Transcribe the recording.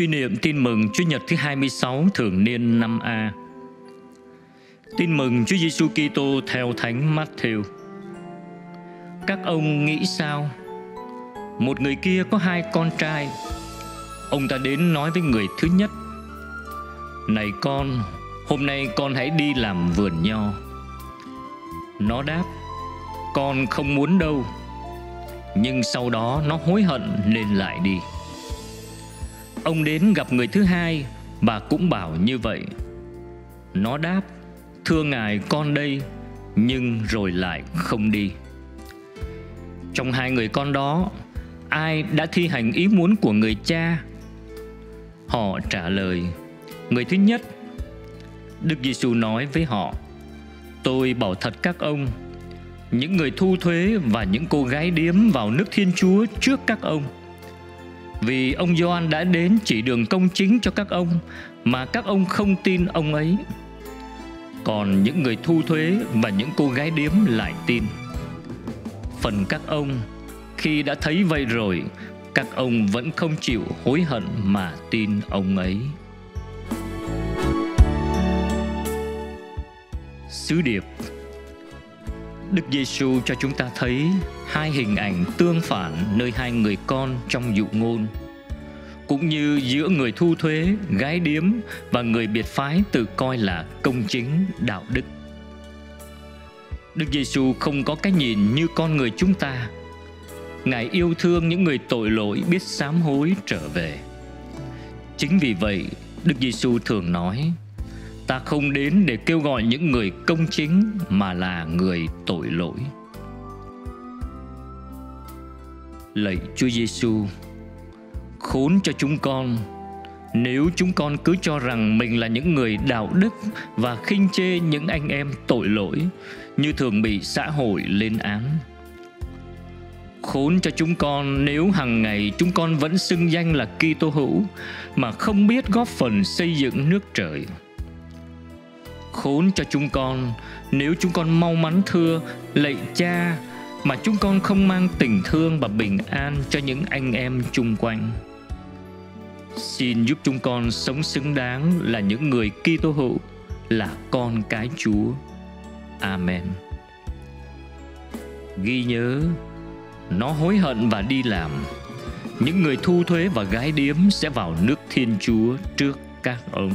Suy niệm tin mừng Chúa Nhật thứ 26 thường niên năm A. Tin mừng Chúa Giêsu Kitô theo Thánh Matthew. Các ông nghĩ sao? Một người kia có hai con trai. Ông ta đến nói với người thứ nhất: "Này con, hôm nay con hãy đi làm vườn nho." Nó đáp: "Con không muốn đâu." Nhưng sau đó nó hối hận nên lại đi ông đến gặp người thứ hai bà cũng bảo như vậy. Nó đáp, thưa ngài, con đây, nhưng rồi lại không đi. Trong hai người con đó, ai đã thi hành ý muốn của người cha? Họ trả lời, người thứ nhất. Đức giêsu nói với họ, tôi bảo thật các ông, những người thu thuế và những cô gái điếm vào nước thiên chúa trước các ông vì ông Gioan đã đến chỉ đường công chính cho các ông mà các ông không tin ông ấy. Còn những người thu thuế và những cô gái điếm lại tin. Phần các ông khi đã thấy vậy rồi, các ông vẫn không chịu hối hận mà tin ông ấy. Sứ điệp Đức Giêsu cho chúng ta thấy hai hình ảnh tương phản nơi hai người con trong dụ ngôn cũng như giữa người thu thuế, gái điếm và người biệt phái tự coi là công chính, đạo đức. Đức Giêsu không có cái nhìn như con người chúng ta. Ngài yêu thương những người tội lỗi biết sám hối trở về. Chính vì vậy, Đức Giêsu thường nói: Ta không đến để kêu gọi những người công chính mà là người tội lỗi. Lạy Chúa Giêsu, khốn cho chúng con. Nếu chúng con cứ cho rằng mình là những người đạo đức và khinh chê những anh em tội lỗi như thường bị xã hội lên án. Khốn cho chúng con nếu hàng ngày chúng con vẫn xưng danh là Kitô hữu mà không biết góp phần xây dựng nước trời khốn cho chúng con. Nếu chúng con mau mắn thưa lạy cha, mà chúng con không mang tình thương và bình an cho những anh em chung quanh. Xin giúp chúng con sống xứng đáng là những người Kitô hữu là con cái Chúa. Amen. Ghi nhớ, nó hối hận và đi làm. Những người thu thuế và gái điếm sẽ vào nước thiên chúa trước các ông.